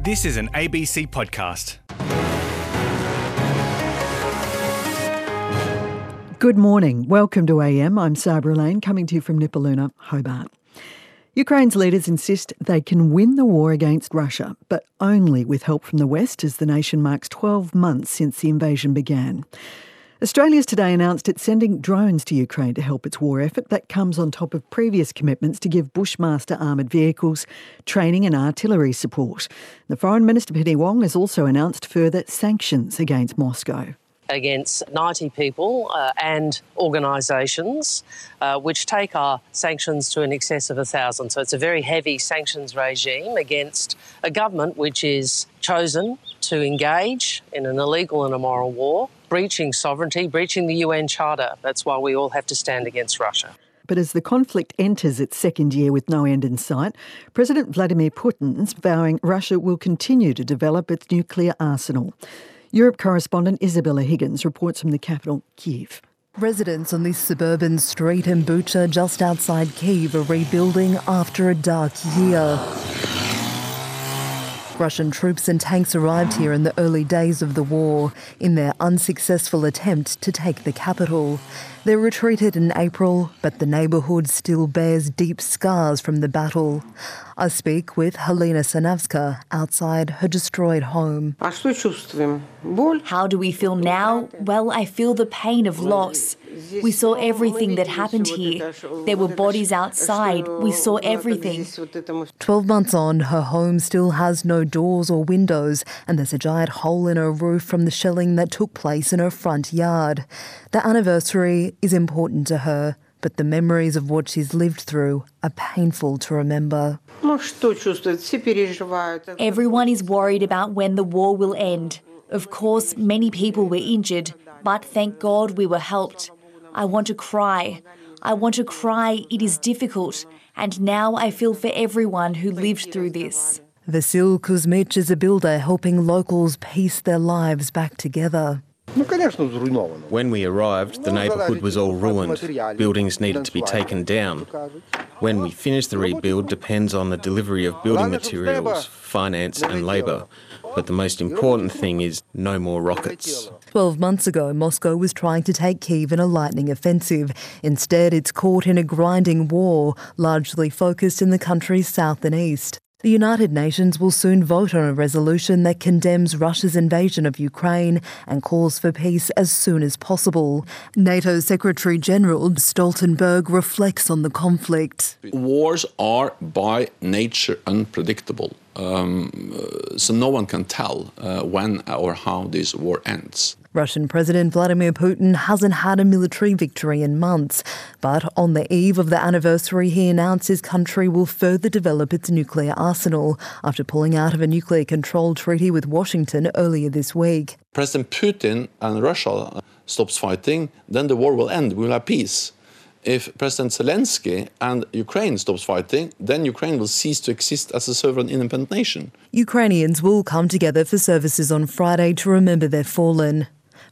This is an ABC podcast. Good morning. Welcome to AM. I'm Sabra Lane, coming to you from Nipaluna, Hobart. Ukraine's leaders insist they can win the war against Russia, but only with help from the West as the nation marks 12 months since the invasion began. Australia's today announced it's sending drones to Ukraine to help its war effort. That comes on top of previous commitments to give Bushmaster armoured vehicles, training and artillery support. The Foreign Minister Penny Wong has also announced further sanctions against Moscow against 90 people uh, and organisations, uh, which take our sanctions to an excess of 1,000. So it's a very heavy sanctions regime against a government which is chosen to engage in an illegal and immoral war, breaching sovereignty, breaching the UN Charter. That's why we all have to stand against Russia. But as the conflict enters its second year with no end in sight, President Vladimir Putin's vowing Russia will continue to develop its nuclear arsenal. Europe correspondent Isabella Higgins reports from the capital, Kiev. Residents on this suburban street in Bucha just outside Kiev are rebuilding after a dark year. Russian troops and tanks arrived here in the early days of the war in their unsuccessful attempt to take the capital. They retreated in April, but the neighbourhood still bears deep scars from the battle. I speak with Helena Sanavska outside her destroyed home. How do we feel now? Well, I feel the pain of loss. We saw everything that happened here. There were bodies outside. We saw everything. 12 months on, her home still has no doors or windows, and there's a giant hole in her roof from the shelling that took place in her front yard. The anniversary is important to her, but the memories of what she's lived through are painful to remember. Everyone is worried about when the war will end. Of course, many people were injured, but thank God we were helped. I want to cry. I want to cry. It is difficult. And now I feel for everyone who lived through this. Vasil Kuzmich is a builder helping locals piece their lives back together. When we arrived, the neighbourhood was all ruined. Buildings needed to be taken down. When we finish the rebuild depends on the delivery of building materials, finance, and labour. But the most important thing is no more rockets. Twelve months ago, Moscow was trying to take Kiev in a lightning offensive. Instead, it's caught in a grinding war, largely focused in the country's south and east. The United Nations will soon vote on a resolution that condemns Russia's invasion of Ukraine and calls for peace as soon as possible. NATO Secretary General Stoltenberg reflects on the conflict. Wars are by nature unpredictable. Um, uh, so no one can tell uh, when or how this war ends. Russian President Vladimir Putin hasn't had a military victory in months, but on the eve of the anniversary, he announced his country will further develop its nuclear arsenal after pulling out of a nuclear control treaty with Washington earlier this week. President Putin and Russia stops fighting, then the war will end. We will have peace if President Zelensky and Ukraine stops fighting, then Ukraine will cease to exist as a sovereign independent nation. Ukrainians will come together for services on Friday to remember their fallen.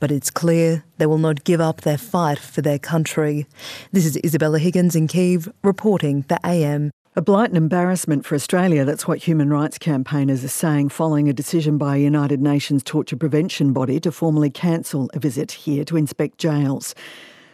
But it's clear they will not give up their fight for their country. This is Isabella Higgins in Kiev reporting for AM. A blight and embarrassment for Australia, that's what human rights campaigners are saying following a decision by a United Nations torture prevention body to formally cancel a visit here to inspect jails.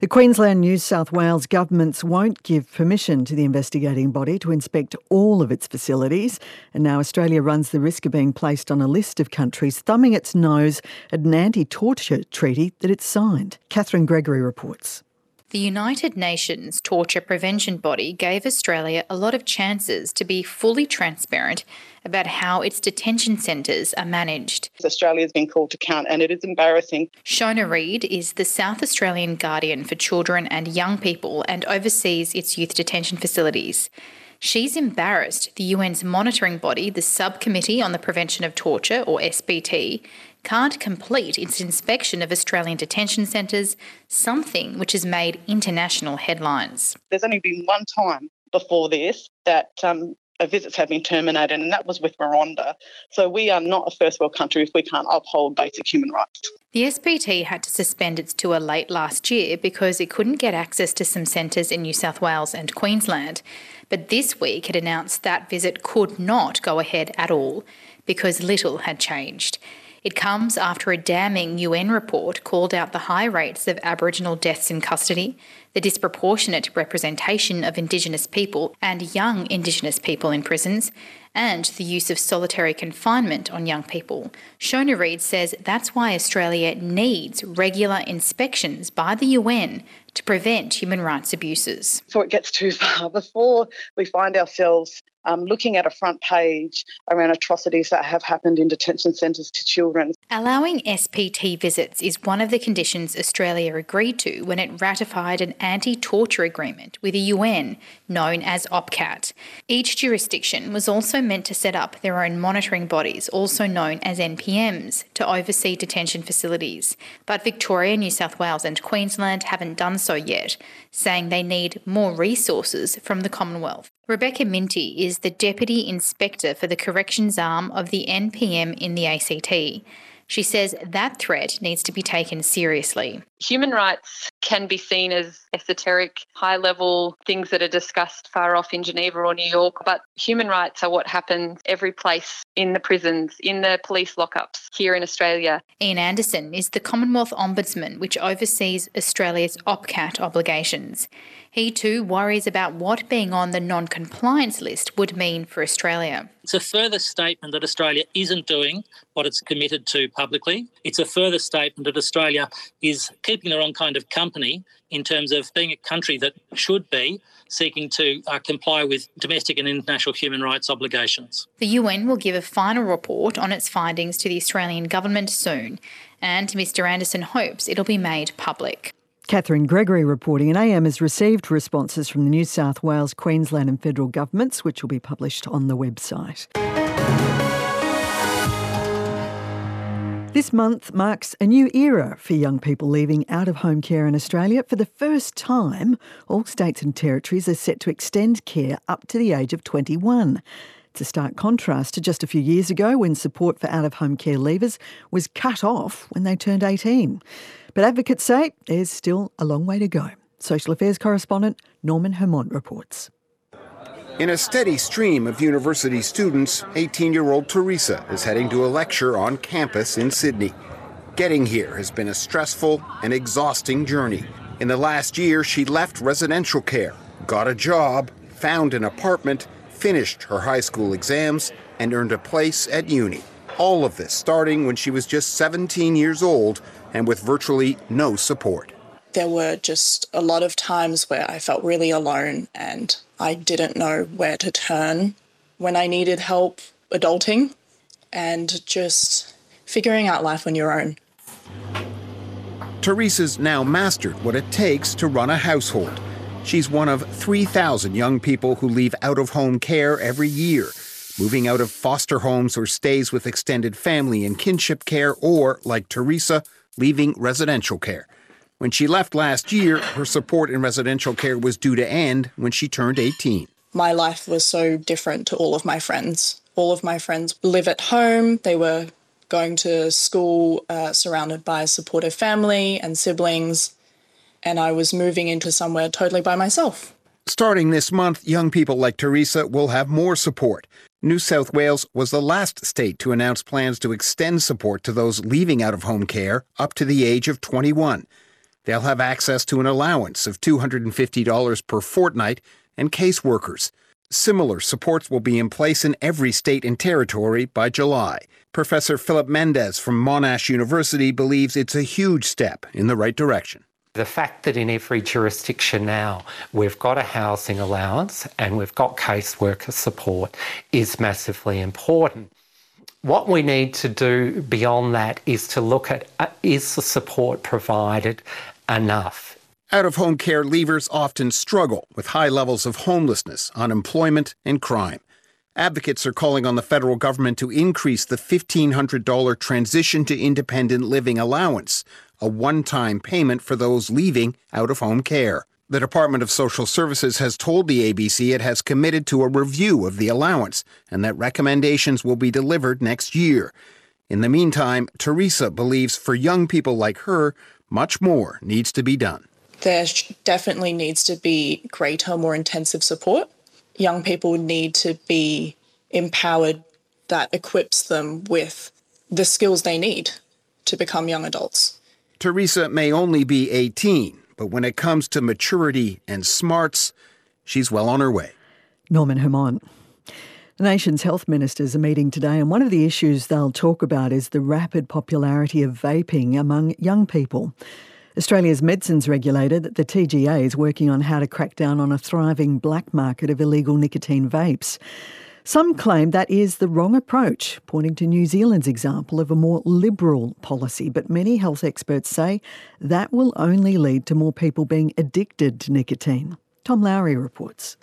The Queensland New South Wales governments won't give permission to the investigating body to inspect all of its facilities, and now Australia runs the risk of being placed on a list of countries thumbing its nose at an anti torture treaty that it's signed. Catherine Gregory reports. The United Nations torture prevention body gave Australia a lot of chances to be fully transparent about how its detention centres are managed. Australia has been called to account and it is embarrassing. Shona Reid is the South Australian Guardian for Children and Young People and oversees its youth detention facilities. She's embarrassed the UN's monitoring body, the Subcommittee on the Prevention of Torture, or SPT, can't complete its inspection of Australian detention centres, something which has made international headlines. There's only been one time before this that um, visits have been terminated, and that was with Rwanda. So we are not a first world country if we can't uphold basic human rights. The SPT had to suspend its tour late last year because it couldn't get access to some centres in New South Wales and Queensland. But this week had announced that visit could not go ahead at all because little had changed. It comes after a damning UN report called out the high rates of Aboriginal deaths in custody, the disproportionate representation of Indigenous people and young Indigenous people in prisons, and the use of solitary confinement on young people. Shona Reid says that's why Australia needs regular inspections by the UN to prevent human rights abuses. Before it gets too far, before we find ourselves um, looking at a front page around atrocities that have happened in detention centres to children. Allowing SPT visits is one of the conditions Australia agreed to when it ratified an anti torture agreement with the UN known as OPCAT. Each jurisdiction was also meant to set up their own monitoring bodies, also known as NPMs, to oversee detention facilities. But Victoria, New South Wales, and Queensland haven't done so yet, saying they need more resources from the Commonwealth. Rebecca Minty is the Deputy Inspector for the Corrections Arm of the NPM in the ACT. She says that threat needs to be taken seriously. Human rights can be seen as esoteric, high level things that are discussed far off in Geneva or New York, but human rights are what happens every place in the prisons, in the police lockups here in Australia. Iain Anderson is the Commonwealth Ombudsman, which oversees Australia's OPCAT obligations. He too worries about what being on the non compliance list would mean for Australia. It's a further statement that Australia isn't doing what it's committed to publicly. It's a further statement that Australia is keeping the wrong kind of company in terms of being a country that should be seeking to uh, comply with domestic and international human rights obligations. The UN will give a final report on its findings to the Australian government soon, and Mr Anderson hopes it'll be made public. Catherine Gregory reporting, and AM has received responses from the New South Wales, Queensland, and federal governments, which will be published on the website. This month marks a new era for young people leaving out of home care in Australia. For the first time, all states and territories are set to extend care up to the age of 21. It's a stark contrast to just a few years ago when support for out of home care leavers was cut off when they turned 18. But advocates say there's still a long way to go. Social Affairs correspondent Norman Hermant reports. In a steady stream of university students, 18 year old Teresa is heading to a lecture on campus in Sydney. Getting here has been a stressful and exhausting journey. In the last year, she left residential care, got a job, found an apartment, finished her high school exams, and earned a place at uni. All of this starting when she was just 17 years old and with virtually no support. There were just a lot of times where I felt really alone and I didn't know where to turn when I needed help adulting and just figuring out life on your own. Teresa's now mastered what it takes to run a household. She's one of 3,000 young people who leave out of home care every year, moving out of foster homes or stays with extended family and kinship care, or, like Teresa, leaving residential care. When she left last year, her support in residential care was due to end when she turned 18. My life was so different to all of my friends. All of my friends live at home. They were going to school uh, surrounded by a supportive family and siblings, and I was moving into somewhere totally by myself. Starting this month, young people like Teresa will have more support. New South Wales was the last state to announce plans to extend support to those leaving out of home care up to the age of 21. They'll have access to an allowance of $250 per fortnight and caseworkers. Similar supports will be in place in every state and territory by July. Professor Philip Mendes from Monash University believes it's a huge step in the right direction. The fact that in every jurisdiction now we've got a housing allowance and we've got caseworker support is massively important. What we need to do beyond that is to look at uh, is the support provided enough? Out of home care leavers often struggle with high levels of homelessness, unemployment, and crime. Advocates are calling on the federal government to increase the $1,500 transition to independent living allowance, a one time payment for those leaving out of home care. The Department of Social Services has told the ABC it has committed to a review of the allowance and that recommendations will be delivered next year. In the meantime, Teresa believes for young people like her, much more needs to be done. There definitely needs to be greater, more intensive support young people need to be empowered that equips them with the skills they need to become young adults. Teresa may only be 18, but when it comes to maturity and smarts, she's well on her way. Norman Hermant. The nation's health ministers are meeting today, and one of the issues they'll talk about is the rapid popularity of vaping among young people. Australia's medicines regulator, the TGA, is working on how to crack down on a thriving black market of illegal nicotine vapes. Some claim that is the wrong approach, pointing to New Zealand's example of a more liberal policy. But many health experts say that will only lead to more people being addicted to nicotine. Tom Lowry reports.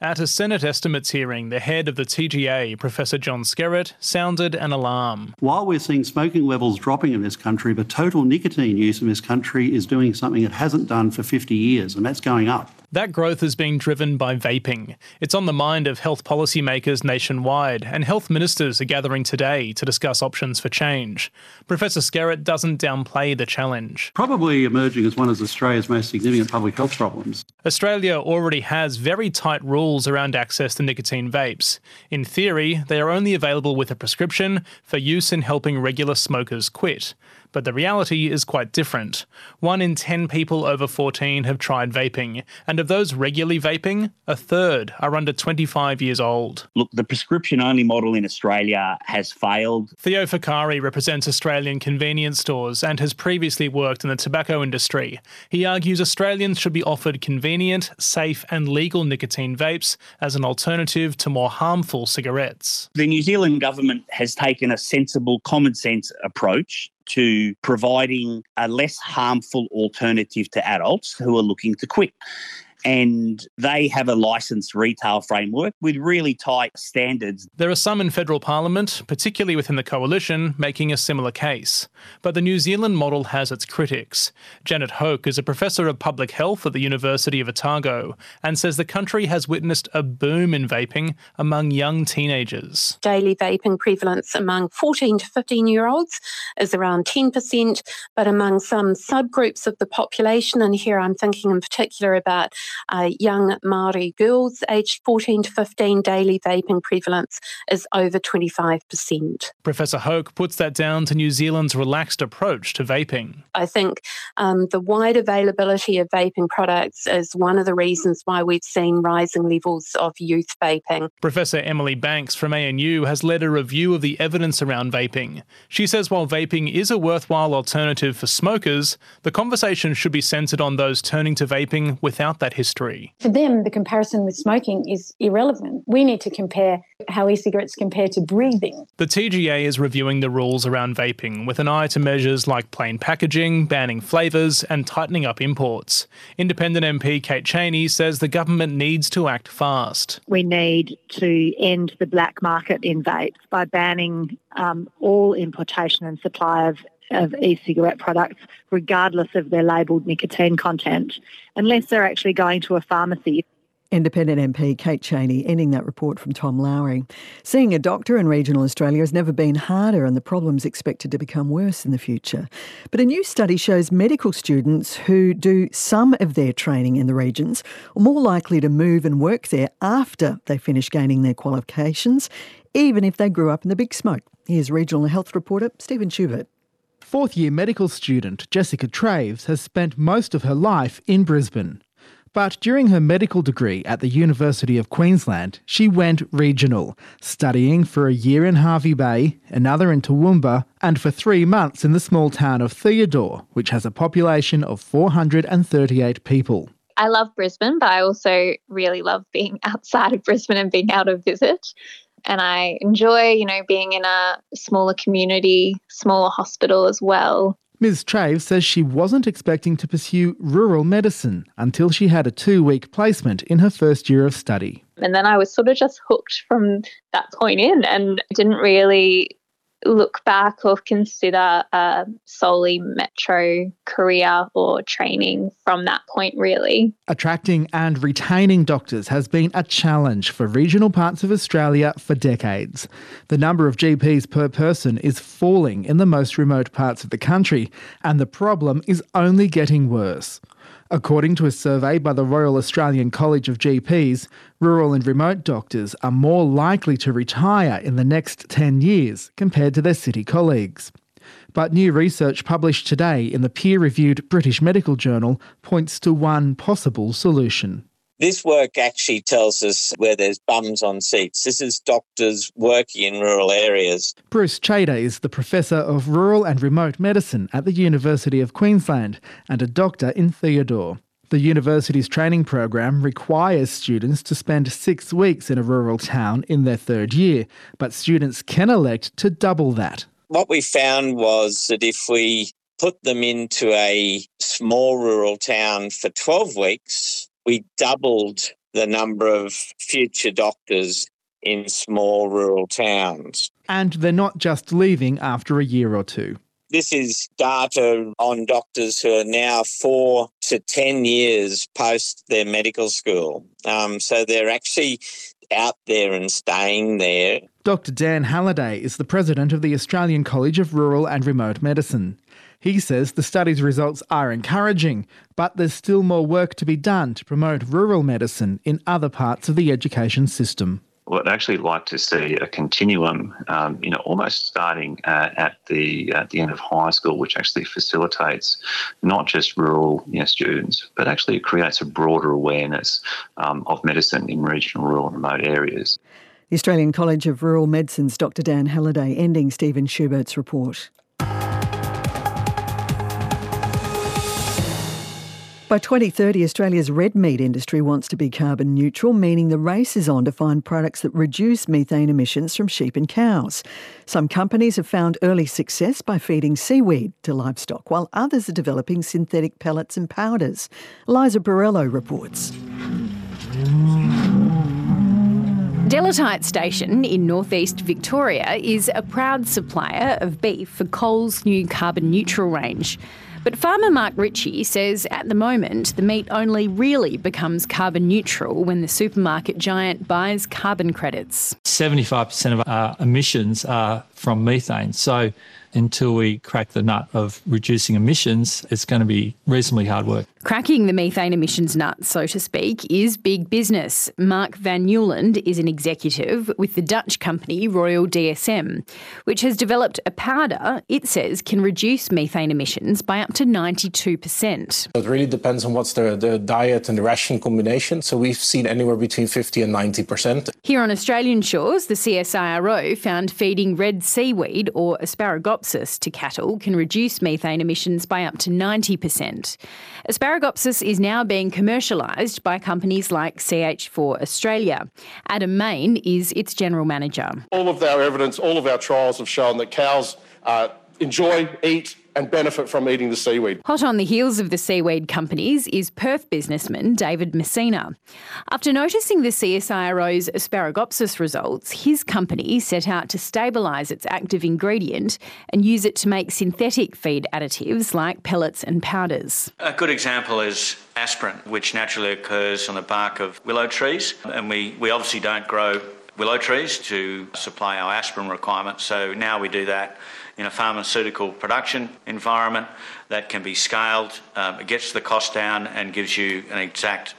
At a Senate estimates hearing, the head of the TGA, Professor John Skerritt, sounded an alarm. While we're seeing smoking levels dropping in this country, the total nicotine use in this country is doing something it hasn't done for 50 years, and that's going up. That growth is being driven by vaping. It's on the mind of health policymakers nationwide, and health ministers are gathering today to discuss options for change. Professor Skerritt doesn't downplay the challenge. Probably emerging as one of Australia's most significant public health problems. Australia already has very tight rules around access to nicotine vapes. In theory, they are only available with a prescription for use in helping regular smokers quit. But the reality is quite different. One in 10 people over 14 have tried vaping, and of those regularly vaping, a third are under 25 years old. Look, the prescription only model in Australia has failed. Theo Foukkare represents Australian convenience stores and has previously worked in the tobacco industry. He argues Australians should be offered convenient, safe, and legal nicotine vapes as an alternative to more harmful cigarettes. The New Zealand government has taken a sensible, common sense approach to providing a less harmful alternative to adults who are looking to quit and they have a licensed retail framework with really tight standards. There are some in federal parliament, particularly within the coalition, making a similar case. But the New Zealand model has its critics. Janet Hoek is a professor of public health at the University of Otago and says the country has witnessed a boom in vaping among young teenagers. Daily vaping prevalence among 14 to 15 year olds is around 10%, but among some subgroups of the population, and here I'm thinking in particular about uh, young Maori girls aged 14 to 15, daily vaping prevalence is over 25%. Professor Hoek puts that down to New Zealand's relaxed approach to vaping. I think um, the wide availability of vaping products is one of the reasons why we've seen rising levels of youth vaping. Professor Emily Banks from ANU has led a review of the evidence around vaping. She says while vaping is a worthwhile alternative for smokers, the conversation should be centred on those turning to vaping without that history. For them, the comparison with smoking is irrelevant. We need to compare how e cigarettes compare to breathing. The TGA is reviewing the rules around vaping with an eye to measures like plain packaging, banning flavours, and tightening up imports. Independent MP Kate Chaney says the government needs to act fast. We need to end the black market in vapes by banning um, all importation and supply of of e-cigarette products, regardless of their labelled nicotine content, unless they're actually going to a pharmacy. Independent MP Kate Chaney ending that report from Tom Lowry. Seeing a doctor in regional Australia has never been harder and the problem's expected to become worse in the future. But a new study shows medical students who do some of their training in the regions are more likely to move and work there after they finish gaining their qualifications, even if they grew up in the big smoke. Here's regional health reporter Stephen Schubert. Fourth year medical student Jessica Traves has spent most of her life in Brisbane. But during her medical degree at the University of Queensland, she went regional, studying for a year in Hervey Bay, another in Toowoomba, and for three months in the small town of Theodore, which has a population of 438 people. I love Brisbane, but I also really love being outside of Brisbane and being able to visit and I enjoy, you know, being in a smaller community, smaller hospital as well. Ms. Traves says she wasn't expecting to pursue rural medicine until she had a two week placement in her first year of study. And then I was sort of just hooked from that point in and didn't really look back or consider a solely metro career or training from that point, really. Attracting and retaining doctors has been a challenge for regional parts of Australia for decades. The number of GPs per person is falling in the most remote parts of the country, and the problem is only getting worse. According to a survey by the Royal Australian College of GPs, rural and remote doctors are more likely to retire in the next 10 years compared to their city colleagues. But new research published today in the peer reviewed British Medical Journal points to one possible solution. This work actually tells us where there's bums on seats. This is doctors working in rural areas. Bruce Chater is the Professor of Rural and Remote Medicine at the University of Queensland and a doctor in Theodore. The university's training program requires students to spend six weeks in a rural town in their third year, but students can elect to double that. What we found was that if we put them into a small rural town for 12 weeks, we doubled the number of future doctors in small rural towns. And they're not just leaving after a year or two. This is data on doctors who are now four to 10 years post their medical school. Um, so they're actually out there and staying there. Dr. Dan Halliday is the president of the Australian College of Rural and Remote Medicine. He says the study's results are encouraging, but there's still more work to be done to promote rural medicine in other parts of the education system. Well, I'd actually like to see a continuum, um, you know, almost starting uh, at the at the end of high school, which actually facilitates not just rural you know, students, but actually creates a broader awareness um, of medicine in regional, rural, and remote areas. The Australian College of Rural Medicine's Dr. Dan Halliday ending Stephen Schubert's report. By 2030, Australia's red meat industry wants to be carbon neutral, meaning the race is on to find products that reduce methane emissions from sheep and cows. Some companies have found early success by feeding seaweed to livestock, while others are developing synthetic pellets and powders. Eliza Borrello reports. Delatite Station in northeast Victoria is a proud supplier of beef for Coles' new carbon neutral range. But farmer Mark Ritchie says at the moment the meat only really becomes carbon neutral when the supermarket giant buys carbon credits. 75% of our emissions are from methane. So until we crack the nut of reducing emissions, it's going to be reasonably hard work. Cracking the methane emissions nut, so to speak, is big business. Mark van Nieuwland is an executive with the Dutch company Royal DSM, which has developed a powder it says can reduce methane emissions by up to 92%. It really depends on what's the, the diet and the ration combination. So we've seen anywhere between 50 and 90%. Here on Australian shores, the CSIRO found feeding red seaweed or Asparagopsis to cattle can reduce methane emissions by up to 90%. Asparagopsis is now being commercialised by companies like CH4 Australia. Adam Main is its general manager. All of our evidence, all of our trials have shown that cows uh, enjoy, eat, and benefit from eating the seaweed. Hot on the heels of the seaweed companies is Perth businessman David Messina. After noticing the CSIRO's Asparagopsis results, his company set out to stabilise its active ingredient and use it to make synthetic feed additives like pellets and powders. A good example is aspirin, which naturally occurs on the bark of willow trees, and we, we obviously don't grow willow trees to supply our aspirin requirements, so now we do that in a pharmaceutical production environment that can be scaled. Um, it gets the cost down and gives you an exact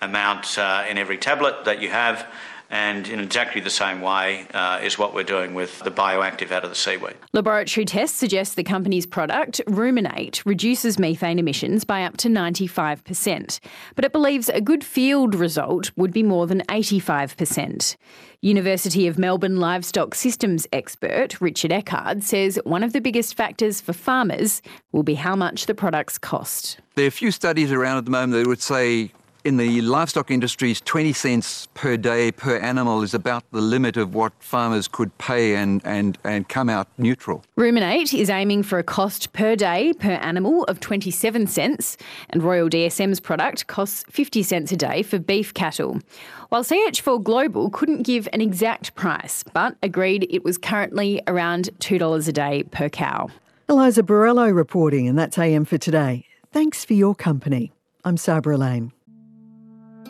amount uh, in every tablet that you have. And in exactly the same way uh, is what we're doing with the bioactive out of the seaweed. Laboratory tests suggest the company's product, Rumin8, reduces methane emissions by up to 95%. But it believes a good field result would be more than 85%. University of Melbourne livestock systems expert Richard Eckard says one of the biggest factors for farmers will be how much the products cost. There are a few studies around at the moment that would say in the livestock industries, 20 cents per day per animal is about the limit of what farmers could pay and, and, and come out neutral. Rumin8 is aiming for a cost per day per animal of 27 cents, and Royal DSM's product costs 50 cents a day for beef cattle. While CH4 Global couldn't give an exact price, but agreed it was currently around $2 a day per cow. Eliza Borrello reporting, and that's AM for today. Thanks for your company. I'm Sabra Lane.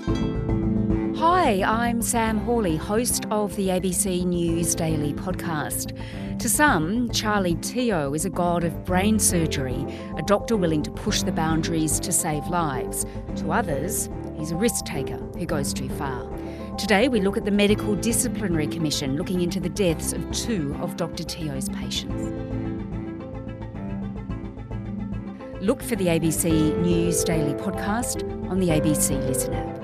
Hi, I'm Sam Hawley, host of the ABC News Daily podcast. To some, Charlie Teo is a god of brain surgery, a doctor willing to push the boundaries to save lives. To others, he's a risk taker who goes too far. Today, we look at the Medical Disciplinary Commission looking into the deaths of two of Dr. Teo's patients. Look for the ABC News Daily podcast on the ABC Listen app.